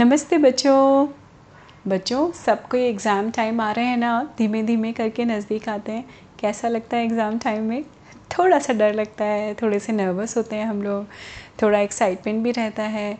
नमस्ते बच्चों। बच्चों, सबको एग्ज़ाम टाइम आ रहे हैं ना? धीमे धीमे करके नज़दीक आते हैं। कैसा लगता है एग्ज़ाम टाइम में? थोड़ा सा डर लगता है, थोड़े से नर्वस होते हैं हम लोग। थोड़ा एक्साइटमेंट भी रहता है।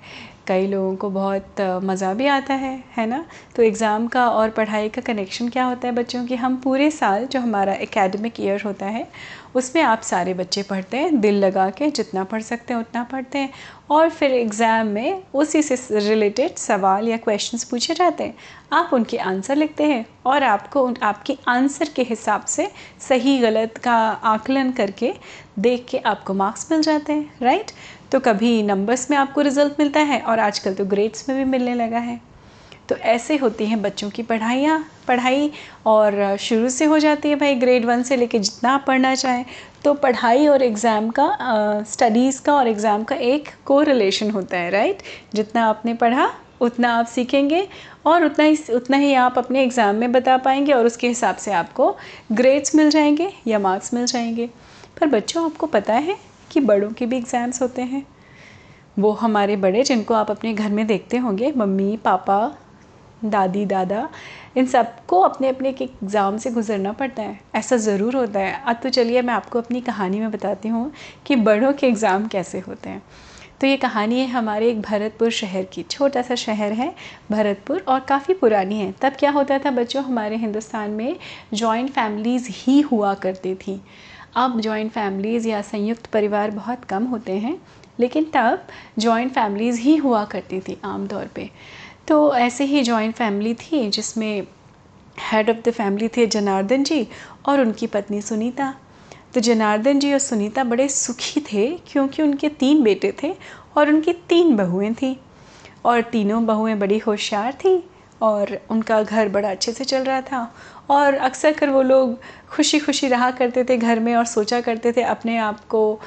कई लोगों को बहुत मज़ा भी आता है है ना? तो एग्ज़ाम का और पढ़ाई का कनेक्शन क्या होता है बच्चों की? हम पूरे साल जो हमारा एकेडमिक ईयर होता है, उसमें आप सारे बच्चे पढ़ते हैं, दिल लगा के जितना पढ़ सकते हैं उतना पढ़ते हैं। और फिर एग्ज़ाम में उसी से रिलेटेड सवाल या क्वेश्चंस पूछे जाते हैं। आप उनके आंसर लिखते हैं और आपको उन, आपकी आंसर के हिसाब से सही गलत का आकलन करके देख के आपको मार्क्स मिल जाते हैं राइट तो कभी नंबर्स में आपको रिज़ल्ट मिलता है और आजकल तो ग्रेड्स में भी मिलने लगा है। तो ऐसे होती हैं बच्चों की पढ़ाइयाँ। पढ़ाई और शुरू से हो जाती है भाई ग्रेड वन से लेके जितना आप पढ़ना चाहें तो पढ़ाई और एग्ज़ाम का स्टडीज़ का और एग्ज़ाम का एक को रिलेशन होता है राइट जितना आपने पढ़ा, उतना आप सीखेंगे और उतना ही उतना ही आप अपने एग्ज़ाम में बता पाएँगे और उसके हिसाब से आपको ग्रेड्स मिल जाएँगे या मार्क्स मिल जाएँगे। पर बच्चों, आपको पता है कि बड़ों के भी एग्ज़ाम्स होते हैं। वो हमारे बड़े, जिनको आप अपने घर में देखते होंगे, मम्मी, पापा, दादी, दादा, इन सबको अपने अपने के एग्ज़ाम से गुज़रना पड़ता है। ऐसा ज़रूर होता है। अब तो चलिए मैं आपको अपनी कहानी में बताती हूँ कि बड़ों के एग्ज़ाम कैसे होते हैं। तो ये कहानी है हमारे एक भरतपुर शहर की। छोटा सा शहर है भरतपुर और काफ़ी पुरानी है। तब क्या होता था बच्चों, हमारे हिंदुस्तान में जॉइंट फैमिलीज़ ही हुआ करती थी। अब जॉइंट फैमिलीज़ या संयुक्त परिवार बहुत कम होते हैं, लेकिन तब जॉइंट फैमिलीज़ ही हुआ करती थी आम तौर पे। तो ऐसे ही जॉइंट फैमिली थी जिसमें हेड ऑफ़ द फैमिली थे जनार्दन जी और उनकी पत्नी सुनीता। तो जनार्दन जी और सुनीता बड़े सुखी थे क्योंकि उनके तीन बेटे थे और उनकी तीन बहुएँ थीं। और तीनों बहुएँ बड़ी होशियार थीं और उनका घर बड़ा अच्छे से चल रहा था। और अक्सर कर वो लोग खुशी खुशी रहा करते थे घर में और सोचा करते थे, अपने आप को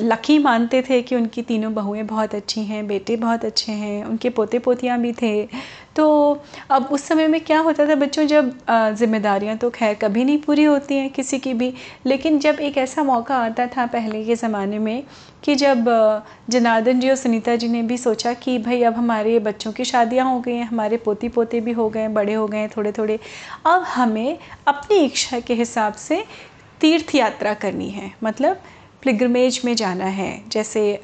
लकी मानते थे कि उनकी तीनों बहुएँ बहुत अच्छी हैं, बेटे बहुत अच्छे हैं, उनके पोते पोतियाँ भी थे। तो अब उस समय में क्या होता था बच्चों, जब ज़िम्मेदारियाँ तो खैर कभी नहीं पूरी होती हैं किसी की भी, लेकिन जब एक ऐसा मौका आता था पहले के ज़माने में कि जब जनार्दन जी और सुनीता जी ने भी सोचा कि भाई अब हमारे बच्चों की शादियाँ हो गई हैं, हमारे पोती पोते भी हो गए, बड़े हो गए थोड़े थोड़े अब हमें अपनी इच्छा के हिसाब से तीर्थ यात्रा करनी है। मतलब प्लिग्रमेज में जाना है, जैसे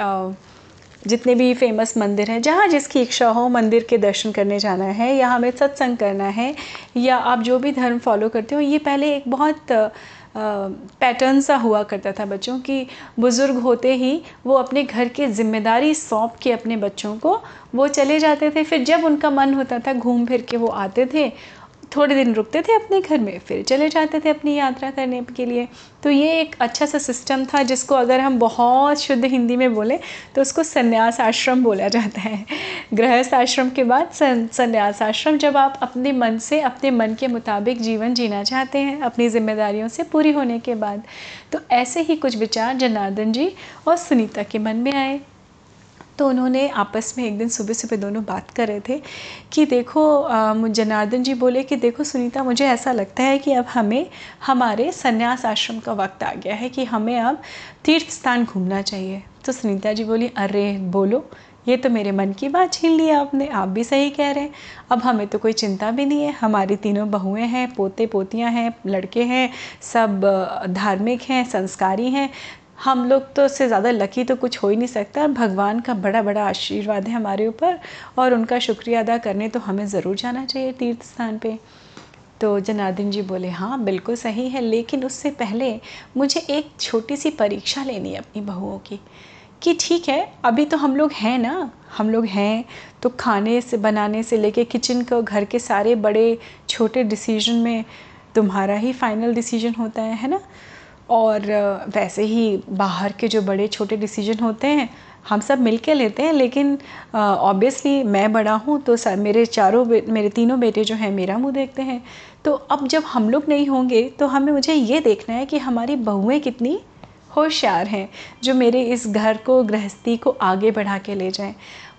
जितने भी फ़ेमस मंदिर हैं, जहाँ जिसकी इच्छा हो मंदिर के दर्शन करने जाना है या हमें सत्संग करना है या आप जो भी धर्म फॉलो करते हो, ये पहले एक बहुत पैटर्न सा हुआ करता था बच्चों की बुज़ुर्ग होते ही वो अपने घर की ज़िम्मेदारी सौंप के अपने बच्चों को वो चले जाते थे। फिर जब उनका मन होता था घूम फिर के वो आते थे थोड़े दिन रुकते थे अपने घर में, फिर चले जाते थे अपनी यात्रा करने के लिए। तो ये एक अच्छा सा सिस्टम था जिसको अगर हम बहुत शुद्ध हिंदी में बोलें तो उसको संन्यास आश्रम बोला जाता है। गृहस्थ आश्रम के बाद संन्यास आश्रम जब आप अपने मन से, अपने मन के मुताबिक जीवन जीना चाहते हैं, अपनी जिम्मेदारियों से पूरी होने के बाद तो ऐसे ही कुछ विचार जनार्दन जी और सुनीता के मन में आए। तो उन्होंने आपस में एक दिन सुबह सुबह दोनों बात कर रहे थे कि देखो जनार्दन जी बोले कि देखो सुनीता, मुझे ऐसा लगता है कि अब हमें, हमारे संन्यास आश्रम का वक्त आ गया है कि हमें अब तीर्थ स्थान घूमना चाहिए। तो सुनीता जी बोली, अरे, बोलो, ये तो मेरे मन की बात छीन ली आपने, आप भी सही कह रहे हैं। अब हमें तो कोई चिंता भी नहीं है, हमारी तीनों बहुएँ हैं पोते पोतियाँ हैं, लड़के हैं, सब धार्मिक हैं, संस्कारी हैं। हम लोग तो उससे ज़्यादा लकी तो कुछ हो ही नहीं सकता। भगवान का बड़ा बड़ा आशीर्वाद है हमारे ऊपर और उनका शुक्रिया अदा करने तो हमें ज़रूर जाना चाहिए तीर्थ स्थान पे। तो जनार्दन जी बोले हाँ बिल्कुल सही है, लेकिन उससे पहले मुझे एक छोटी सी परीक्षा लेनी है अपनी बहुओं की। कि ठीक है, अभी तो हम लोग हैं ना, हम लोग हैं तो खाने से, बनाने से लेके किचन को, घर के सारे बड़े, छोटे डिसीज़न में तुम्हारा ही फाइनल डिसीज़न होता है है ना? और वैसे ही बाहर के जो बड़े छोटे डिसीज़न होते हैं, हम सब मिल के लेते हैं, लेकिन ऑब्वियसली मैं बड़ा हूँ तो सर मेरे चारों मेरे तीनों बेटे जो हैं, मेरा मुँह देखते हैं। तो अब जब हम लोग नहीं होंगे तो हमें मुझे ये देखना है कि हमारी बहुएँ कितनी होशियार हैं, जो मेरे इस घर को, गृहस्थी को आगे बढ़ा के ले जाएँ।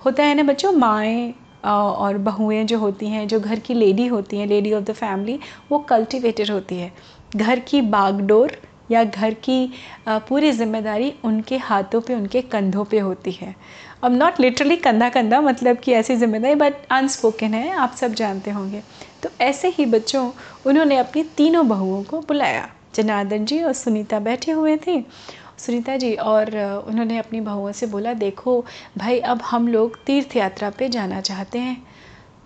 होता है ना बच्चों, माएँ और बहुएँ जो होती हैं, जो घर की लेडी होती हैं लेडी ऑफ़ द फैमिली वो कल्टिवेटेड होती है। घर की बागडोर या घर की पूरी ज़िम्मेदारी उनके हाथों पे उनके कंधों पे होती है। अब नॉट लिटरली कंधा कंधा मतलब कि ऐसी ज़िम्मेदारी बट अनस्पोकन है आप सब जानते होंगे। तो ऐसे ही बच्चों उन्होंने अपनी तीनों बहुओं को बुलाया। जनार्दन जी और सुनीता बैठे हुए थे। सुनीता जी और उन्होंने अपनी बहुओं से बोला देखो भाई अब हम लोग तीर्थ यात्रा पे जाना चाहते हैं।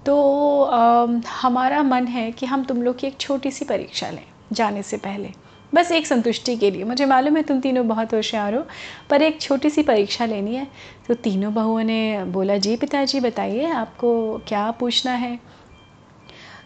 तो आ, हमारा मन है कि हम तुम लोग की एक छोटी सी परीक्षा लें जाने से पहले। बस एक संतुष्टि के लिए। मुझे मालूम है तुम तीनों बहुत होशियार हो, पर एक छोटी सी परीक्षा लेनी है। तो तीनों बहुओं ने बोला, जी पिताजी, बताइए, आपको क्या पूछना है?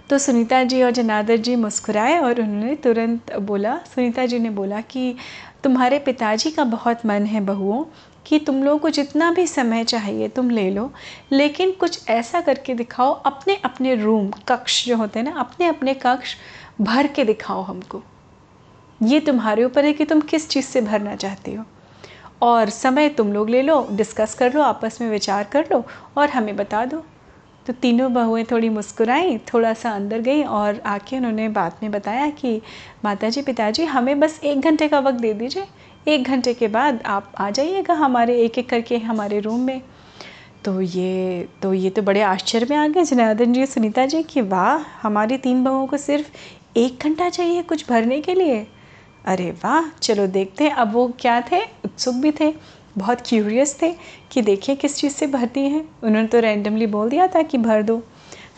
तो सुनीता जी और जनार्दन जी मुस्कुराए और उन्होंने तुरंत बोला, सुनीता जी ने बोला कि तुम्हारे पिताजी का बहुत मन है बहुओं, कि तुम लोगों को जितना भी समय चाहिए तुम ले लो, लेकिन कुछ ऐसा करके दिखाओ अपने अपने रूम, कक्ष जो होते हैं ना अपने अपने कक्ष भर के दिखाओ हमको। ये तुम्हारे ऊपर है कि तुम किस चीज़ से भरना चाहती हो। और समय तुम लोग ले लो डिस्कस कर लो, आपस में विचार कर लो और हमें बता दो। तो तीनों बहुएँ थोड़ी मुस्कुराई थोड़ा सा अंदर गई और आके उन्होंने बाद में बताया कि माता जी पिताजी, हमें बस एक घंटे का वक्त दे दीजिए। एक घंटे के बाद आप आ जाइएगा हमारे एक एक करके हमारे रूम में। तो ये तो ये तो बड़े आश्चर्य में आ गए। जनार्दन जी सुनीता जी कि, वाह, हमारी तीन बहुओं को सिर्फ़ एक घंटा चाहिए कुछ भरने के लिए? अरे वाह, चलो देखते हैं। अब वो क्या थे? उत्सुक भी थे, बहुत क्यूरियस थे कि देखिए किस चीज़ से भरती हैं। उन्होंने तो रैंडमली बोल दिया था कि भर दो।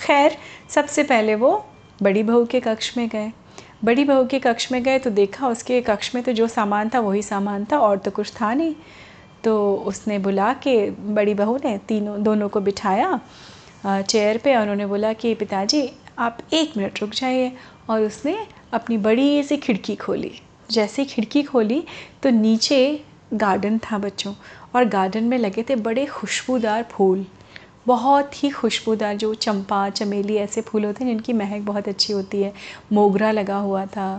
खैर, सबसे पहले वो बड़ी बहू के कक्ष में गए। बड़ी बहू के कक्ष में गए तो देखा उसके कक्ष में तो जो सामान था वही सामान था, और तो कुछ था नहीं। तो उसने बुला के बड़ी बहू ने तीनों, दोनों को बिठाया चेयर पे और उन्होंने बोला कि, पिताजी, आप एक मिनट रुक जाइए। और उसने अपनी बड़ी सी खिड़की खोली। जैसे ही खिड़की खोली तो नीचे गार्डन था बच्चों, और गार्डन में लगे थे बड़े खुशबूदार फूल। बहुत ही खुशबूदार जो चंपा, चमेली ऐसे फूल होते हैं जिनकी महक बहुत अच्छी होती है। मोगरा लगा हुआ था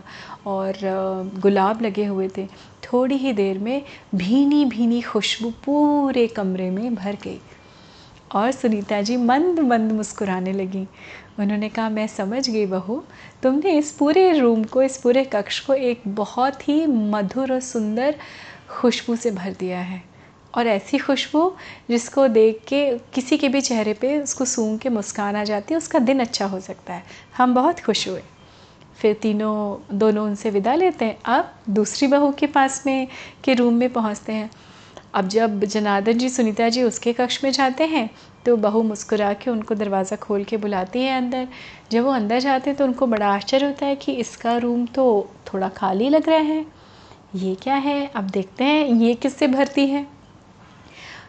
और गुलाब लगे हुए थे। थोड़ी ही देर में भीनी भीनी खुशबू पूरे कमरे में भर गई। और सुनीता जी मंद मंद मुस्कुराने लगी। उन्होंने कहा, मैं समझ गई बहू, तुमने इस पूरे रूम को, इस पूरे कक्ष को एक बहुत ही मधुर और सुंदर खुशबू से भर दिया है। और ऐसी खुशबू जिसको देख के किसी के भी चेहरे पे उसको सूंघ के मुस्कान आ जाती है, उसका दिन अच्छा हो सकता है। हम बहुत खुश हुए। फिर तीनों, दोनों उनसे विदा लेते हैं। अब दूसरी बहू के पास में, के रूम में पहुँचते हैं। अब जब जनार्दन जी, सुनीता जी उसके कक्ष में जाते हैं तो बहू मुस्कुरा के उनको दरवाज़ा खोल के बुलाती है अंदर। जब वो अंदर जाते हैं तो उनको बड़ा आश्चर्य होता है कि इसका रूम तो थोड़ा खाली लग रहा है। ये क्या है? अब देखते हैं, ये किससे भरती है?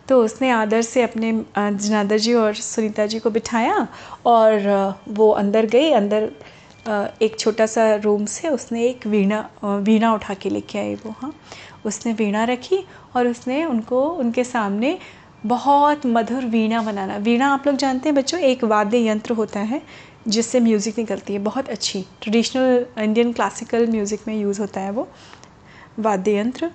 तो उसने आदर से अपने जनादर जी और सुनीता जी को बिठाया और वो अंदर गई। अंदर एक छोटा सा रूम से उसने एक वीणा वीणा उठा के लेके आई वो हाँ। उसने वीणा रखी और उसने उनको, उनके सामने बहुत मधुर वीणा बनाना। वीणा आप लोग जानते हैं बच्चों, एक वाद्य यंत्र होता है, जिससे म्यूज़िक निकलती है। बहुत अच्छी ट्रेडिशनल इंडियन क्लासिकल म्यूज़िक में यूज़ होता है वो वाद्य यंत्र।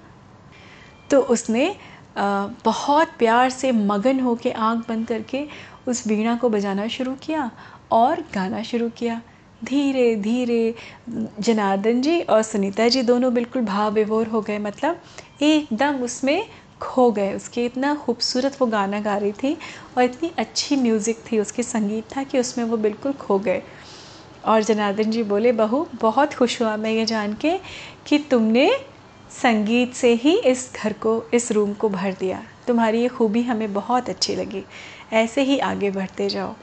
तो उसने बहुत प्यार से मगन होकर आँख बंद करके उस वीणा को बजाना शुरू किया और गाना शुरू किया। धीरे धीरे, जनार्दन जी और सुनीता जी दोनों बिल्कुल भाव विभोर हो गए मतलब एकदम उसमें खो गए। उसके इतना खूबसूरत वो गाना गा रही थी और इतनी अच्छी म्यूज़िक थी, उसके संगीत था कि उसमें वो बिल्कुल खो गए। और जनार्दन जी बोले, बहू, बहुत खुश हुआ मैं ये जान के कि तुमने संगीत से ही इस घर को, इस रूम को भर दिया। तुम्हारी ये खूबी हमें बहुत अच्छी लगी। ऐसे ही आगे बढ़ते जाओ।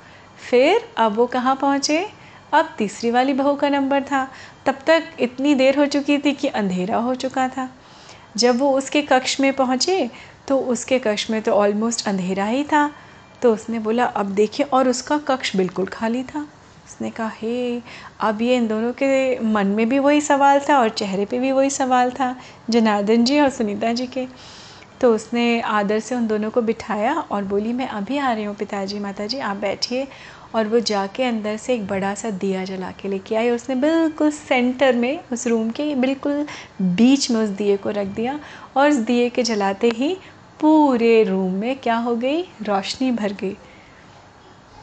फिर अब वो कहाँ पहुँचे? अब तीसरी वाली बहू का नंबर था। तब तक इतनी देर हो चुकी थी कि अंधेरा हो चुका था। जब वो उसके कक्ष में पहुँचे तो उसके कक्ष में तो ऑलमोस्ट अंधेरा ही था। तो उसने बोला, अब देखिए, और उसका कक्ष बिल्कुल खाली था। उसने कहा, हे, अब ये इन दोनों के मन में भी वही सवाल था और चेहरे पे भी वही सवाल था, जनार्दन जी और सुनीता जी के। तो उसने आदर से उन दोनों को बिठाया और बोली, मैं अभी आ रही हूँ पिताजी, माताजी, आप बैठिए। और वो जाके अंदर से एक बड़ा सा दिया जला के लेके आई उसने बिल्कुल सेंटर में, उस रूम के बिल्कुल बीच में उस दिए को रख दिया और उस दिए के जलाते ही पूरे रूम में क्या हो गई? रोशनी भर गई।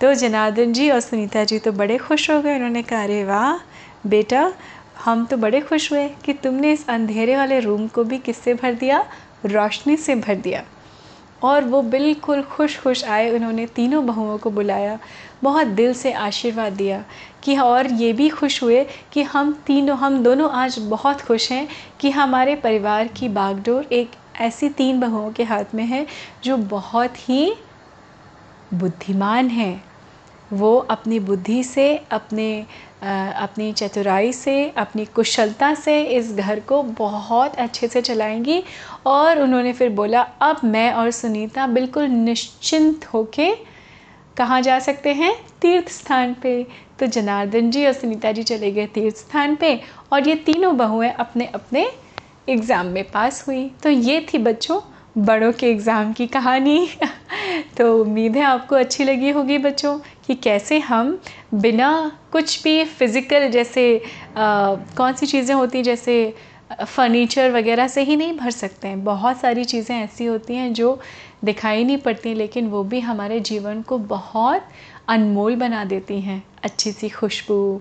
तो जनार्दन जी और सुनीता जी तो बड़े खुश हो गए। उन्होंने कहा, अरे वाह, बेटा, हम तो बड़े खुश हुए कि तुमने इस अंधेरे वाले रूम को भी किससे भर दिया? रोशनी से भर दिया। और वो बिल्कुल खुश खुश आए, उन्होंने तीनों बहुओं को बुलाया। बहुत दिल से आशीर्वाद दिया कि और ये भी खुश हुए कि हम तीनों, हम दोनों आज बहुत खुश हैं कि हमारे परिवार की बागडोर एक ऐसी तीन बहुओं के हाथ में है जो बहुत ही बुद्धिमान हैं। वो अपनी बुद्धि से, अपने अपनी चतुराई से, अपनी कुशलता से इस घर को बहुत अच्छे से चलाएँगी। और उन्होंने फिर बोला, अब मैं और सुनीता बिल्कुल निश्चिंत होके कहाँ जा सकते हैं? तीर्थ स्थान पे। तो जनार्दन जी और सुनीता जी चले गए तीर्थ स्थान पे और ये तीनों बहुएँ अपने अपने एग्ज़ाम में पास हुई। तो ये थी बच्चों बड़ों के एग्ज़ाम की कहानी। तो उम्मीद है आपको अच्छी लगी होगी बच्चों कि कैसे हम बिना कुछ भी फ़िज़िकल जैसे आ, कौन सी चीज़ें होती जैसे फ़र्नीचर वगैरह से ही नहीं भर सकते हैं। बहुत सारी चीज़ें ऐसी होती हैं जो दिखाई नहीं पड़ती लेकिन वो भी हमारे जीवन को बहुत अनमोल बना देती हैं। अच्छी सी खुशबू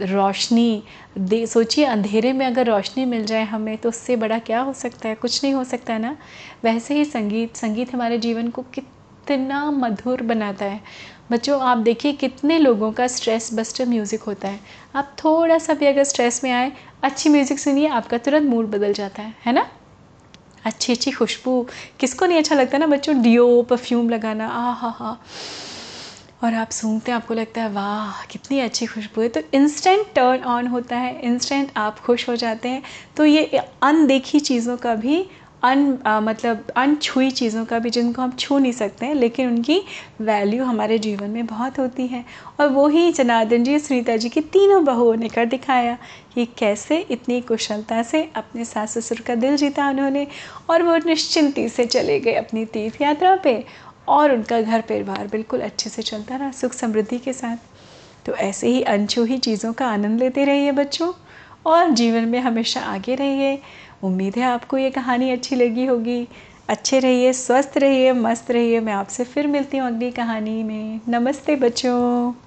रोशनी दे, सोचिए अंधेरे में अगर रोशनी मिल जाए हमें तो उससे बड़ा क्या हो सकता है? कुछ नहीं हो सकता है ना? वैसे ही संगीत संगीत हमारे जीवन को कितना मधुर बनाता है। बच्चों, आप देखिए कितने लोगों का स्ट्रेस बस्टर म्यूज़िक होता है। आप थोड़ा सा भी अगर स्ट्रेस में आए, अच्छी म्यूज़िक सुनिए, आपका तुरंत मूड बदल जाता है है ना? अच्छी अच्छी खुशबू, किसको नहीं अच्छा लगता ना बच्चों? डियो परफ्यूम लगाना आ हा हा और आप सूंघते हैं आपको लगता है वाह कितनी अच्छी खुशबू है। तो इंस्टेंट टर्न ऑन होता है इंस्टेंट आप खुश हो जाते हैं। तो ये अनदेखी चीज़ों का भी अन आ, मतलब अनछुई चीज़ों का भी जिनको हम छू नहीं सकते हैं लेकिन उनकी वैल्यू हमारे जीवन में बहुत होती है। और वो ही जनार्दन जी सुनीता जी की तीनों बहुओं ने कर दिखाया कि कैसे इतनी कुशलता से अपने सास ससुर का दिल जीता उन्होंने और वो निश्चिंती से चले गए अपनी तीर्थ यात्रा पे। और उनका घर परिवार बिल्कुल अच्छे से चलता रहा, सुख समृद्धि के साथ। तो ऐसे ही अनछुही चीज़ों का आनंद लेते रहिए बच्चों, और जीवन में हमेशा आगे रहिए। उम्मीद है आपको ये कहानी अच्छी लगी होगी। अच्छे रहिए, स्वस्थ रहिए, मस्त रहिए। मैं आपसे फिर मिलती हूँ अगली कहानी में। नमस्ते बच्चों।